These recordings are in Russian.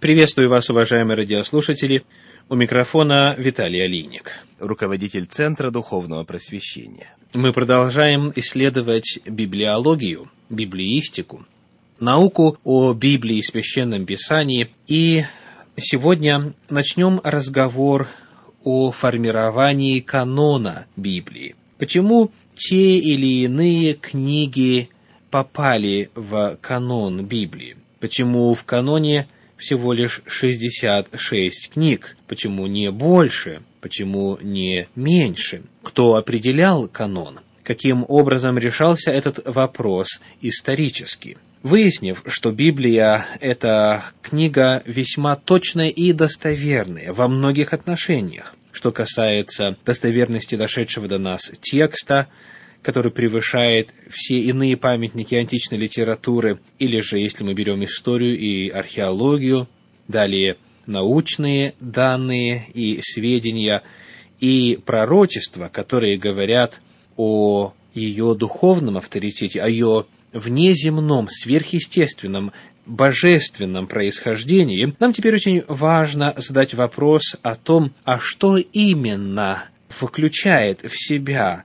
Приветствую вас, уважаемые радиослушатели. У микрофона Виталий Алиник, руководитель Центра Духовного Просвещения. Мы продолжаем исследовать библиологию, библеистику, науку о Библии и Священном Писании. И сегодня начнем разговор о формировании канона Библии. Почему те или иные книги попали в канон Библии? Почему в каноне всего лишь 66 книг. Почему не больше? Почему не меньше? Кто определял канон? Каким образом решался этот вопрос исторически? Выяснив, что Библия – это книга весьма точная и достоверная во многих отношениях, что касается достоверности дошедшего до нас текста, который превышает все иные памятники античной литературы, или же, если мы берем историю и археологию, далее научные данные и сведения, и пророчества, которые говорят о ее духовном авторитете, о ее внеземном, сверхъестественном, божественном происхождении, нам теперь очень важно задать вопрос о том, а что именно включает в себя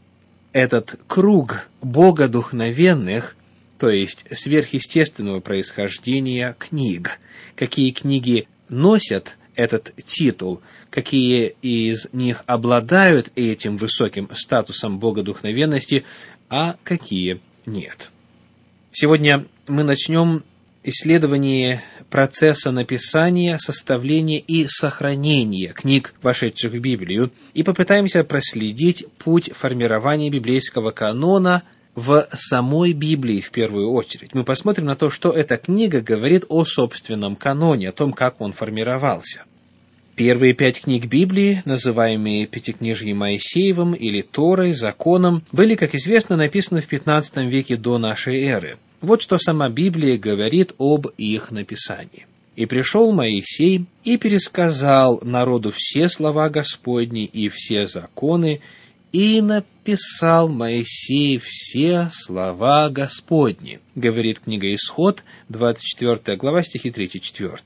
этот круг богодухновенных, то есть сверхъестественного происхождения книг. Какие книги носят этот титул, какие из них обладают этим высоким статусом богодухновенности, а какие нет. Сегодня мы начнем исследование процесса написания, составления и сохранения книг, вошедших в Библию, и попытаемся проследить путь формирования библейского канона в самой Библии в первую очередь. Мы посмотрим на то, что эта книга говорит о собственном каноне, о том, как он формировался. Первые пять книг Библии, называемые Пятикнижьем Моисеевым или Торой, Законом, были, как известно, написаны в XV веке до нашей эры. Вот что сама Библия говорит об их написании. «И пришел Моисей и пересказал народу все слова Господни и все законы, и написал Моисей все слова Господни», говорит книга Исход, 24 глава, стихи 3-4.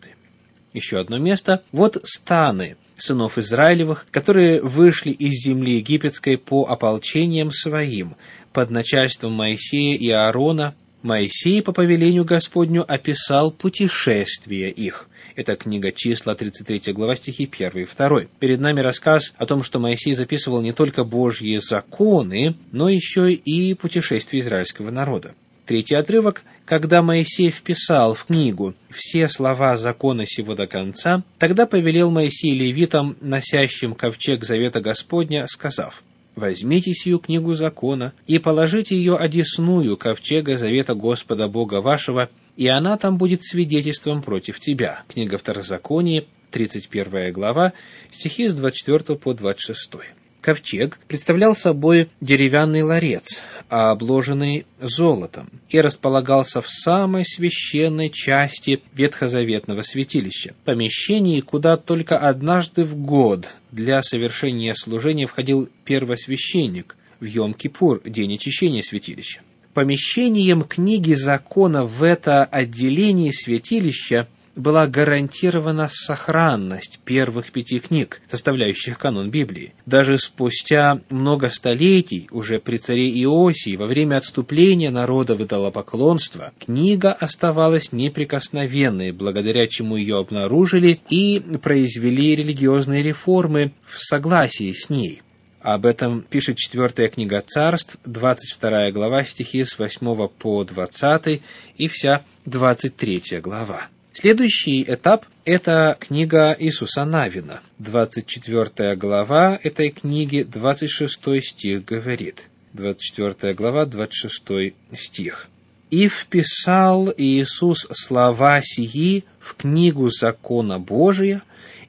Еще одно место. «Вот станы, сынов Израилевых, которые вышли из земли египетской по ополчениям своим, под начальством Моисея и Аарона, Моисей по повелению Господню описал путешествие их. Это книга числа, 33 глава, стихи 1 и 2. Перед нами рассказ о том, что Моисей записывал не только Божьи законы, но еще и путешествие израильского народа. Третий отрывок, когда Моисей вписал в книгу все слова закона сего до конца, тогда повелел Моисей левитам, носящим ковчег завета Господня, сказав, возьмите сию книгу закона и положите ее одесную ковчега завета Господа Бога вашего, и она там будет свидетельством против тебя». Книга Второзакония, 31 глава, стихи с 24 по 26. Ковчег представлял собой деревянный ларец, обложенный золотом, и располагался в самой священной части ветхозаветного святилища, помещении, куда только однажды в год для совершения служения входил первосвященник в Йом-Кипур, день очищения святилища. Помещением книги закона в это отделение святилища была гарантирована сохранность первых пяти книг, составляющих канон Библии. Даже спустя много столетий, уже при царе Иосии, во время отступления народа в идолопоклонство, книга оставалась неприкосновенной, благодаря чему ее обнаружили и произвели религиозные реформы в согласии с ней. Об этом пишет четвертая книга царств, 22 глава, стихи с 8 по 20 и вся 23 глава. Следующий этап – это книга Иисуса Навина. 24 глава этой книги, 26 стих говорит. 24 глава, 26 стих. «И вписал Иисус слова сии в книгу закона Божия,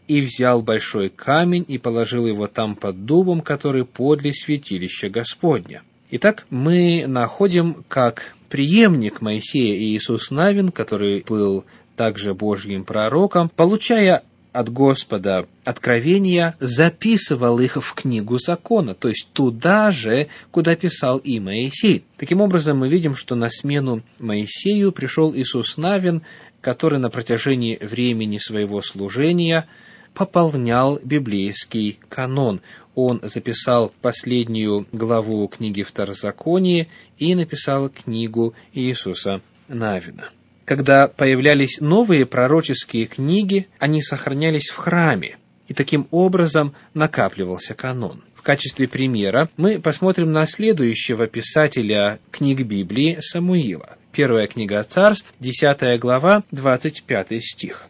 и взял большой камень и положил его там под дубом, который подле святилища Господня». Итак, мы находим, как преемник Моисея Иисус Навин, который был также Божьим пророком, получая от Господа откровения, записывал их в книгу закона, то есть туда же, куда писал и Моисей. Таким образом, мы видим, что на смену Моисею пришел Иисус Навин, который на протяжении времени своего служения пополнял библейский канон. Он записал последнюю главу книги Второзакония и написал книгу Иисуса Навина. Когда появлялись новые пророческие книги, они сохранялись в храме, и таким образом накапливался канон. В качестве примера мы посмотрим на следующего писателя книг Библии Самуила. Первая книга царств, 10 глава, 25 стих.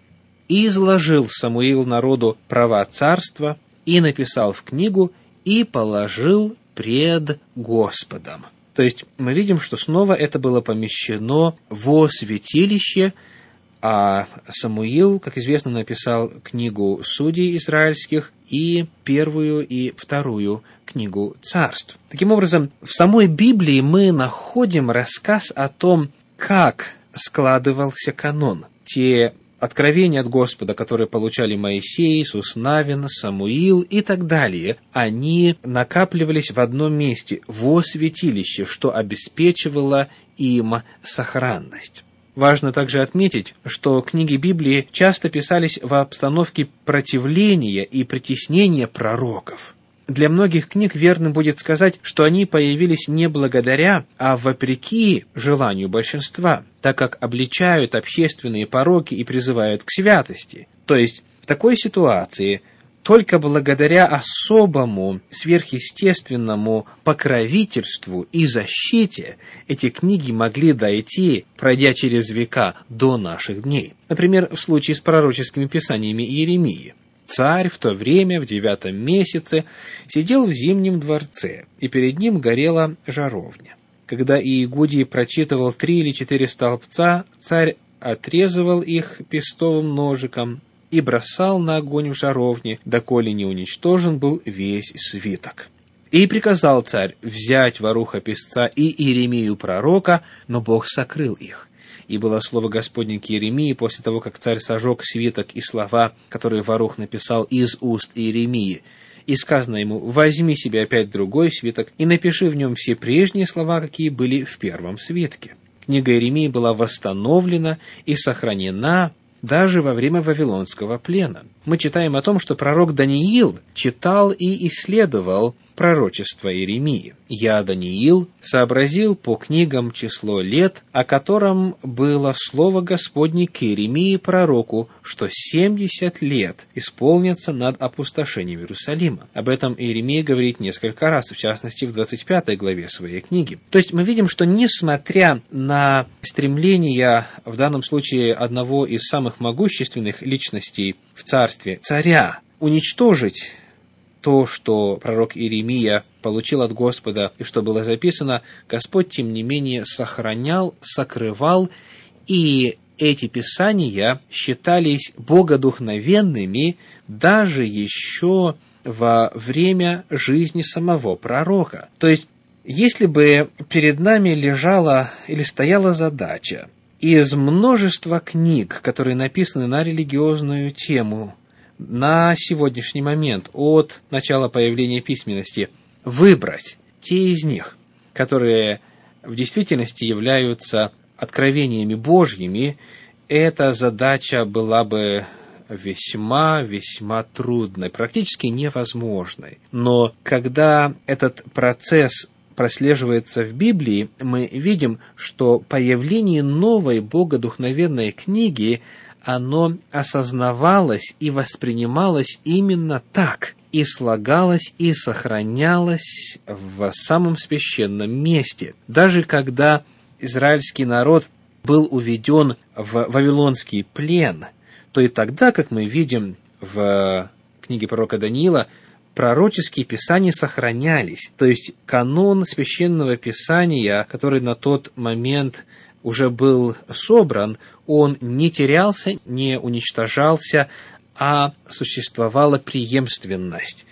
«И изложил Самуил народу права царства, и написал в книгу, и положил пред Господом». То есть мы видим, что снова это было помещено во святилище, а Самуил, как известно, написал книгу судей израильских и первую и вторую книгу царств. Таким образом, в самой Библии мы находим рассказ о том, как складывался канон. Те откровения от Господа, которые получали Моисей, Иисус Навин, Самуил и так далее, они накапливались в одном месте, во святилище, что обеспечивало им сохранность. Важно также отметить, что книги Библии часто писались в обстановке противления и притеснения пророков. Для многих книг верным будет сказать, что они появились не благодаря, а вопреки желанию большинства, так как обличают общественные пороки и призывают к святости. То есть в такой ситуации – только благодаря особому сверхъестественному покровительству и защите эти книги могли дойти, пройдя через века до наших дней. Например, в случае с пророческими писаниями Иеремии. Царь в то время, в девятом месяце, сидел в зимнем дворце, и перед ним горела жаровня. Когда Иегудий прочитывал три или четыре столбца, царь отрезывал их пестовым ножиком и бросал на огонь в жаровне, доколе не уничтожен был весь свиток. И приказал царь взять воруха песца и Иеремию пророка, но Бог сокрыл их. И было слово Господне к Иеремии после того, как царь сожег свиток и слова, которые ворух написал из уст Иеремии. И сказано ему, возьми себе опять другой свиток и напиши в нем все прежние слова, какие были в первом свитке. Книга Иеремии была восстановлена и сохранена даже во время Вавилонского плена. Мы читаем о том, что пророк Даниил читал и исследовал пророчество Иеремии. Я, Даниил, сообразил по книгам число лет, о котором было слово Господне к Иеремии пророку, что семьдесят лет исполнятся над опустошением Иерусалима. Об этом Иеремия говорит несколько раз, в частности, в 25 главе своей книги. То есть мы видим, что несмотря на стремление, в данном случае, одного из самых могущественных личностей в царстве, царя, уничтожить то, что пророк Иеремия получил от Господа и что было записано, Господь, тем не менее, сохранял, сокрывал, и эти писания считались богодухновенными даже еще во время жизни самого пророка. То есть, если бы перед нами лежала или стояла задача из множества книг, которые написаны на религиозную тему, на сегодняшний момент от начала появления письменности выбрать те из них, которые в действительности являются откровениями Божьими, эта задача была бы весьма-весьма трудной, практически невозможной. Но когда этот процесс прослеживается в Библии, мы видим, что появление новой богодухновенной книги – оно осознавалось и воспринималось именно так, и слагалось и сохранялось в самом священном месте. Даже когда израильский народ был уведен в вавилонский плен, то и тогда, как мы видим в книге пророка Даниила, пророческие писания сохранялись. То есть канон священного писания, который на тот момент уже был собран, он не терялся, не уничтожался, а существовала преемственность.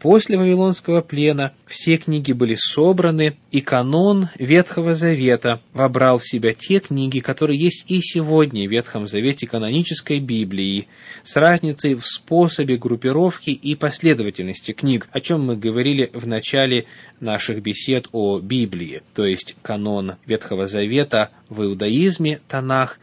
После Вавилонского плена все книги были собраны, и канон Ветхого Завета вобрал в себя те книги, которые есть и сегодня в Ветхом Завете канонической Библии, с разницей в способе группировки и последовательности книг, о чем мы говорили в начале наших бесед о Библии, то есть канон Ветхого Завета в иудаизме, Танах,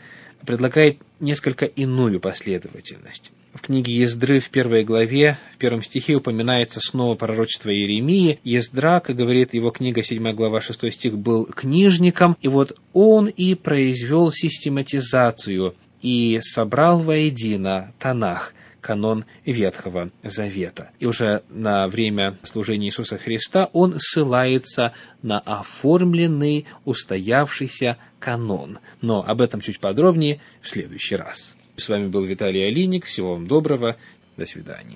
предлагает несколько иную последовательность. В книге Ездры в первой главе, в первом стихе упоминается снова пророчество Иеремии. Ездра, как говорит его книга, 7 глава, 6 стих, был книжником, и вот он и произвел систематизацию и собрал воедино Танах, канон Ветхого Завета. И уже на время служения Иисуса Христа он ссылается на оформленный, устоявшийся канон. Но об этом чуть подробнее в следующий раз. С вами был Виталий Алиник. Всего вам доброго. До свидания.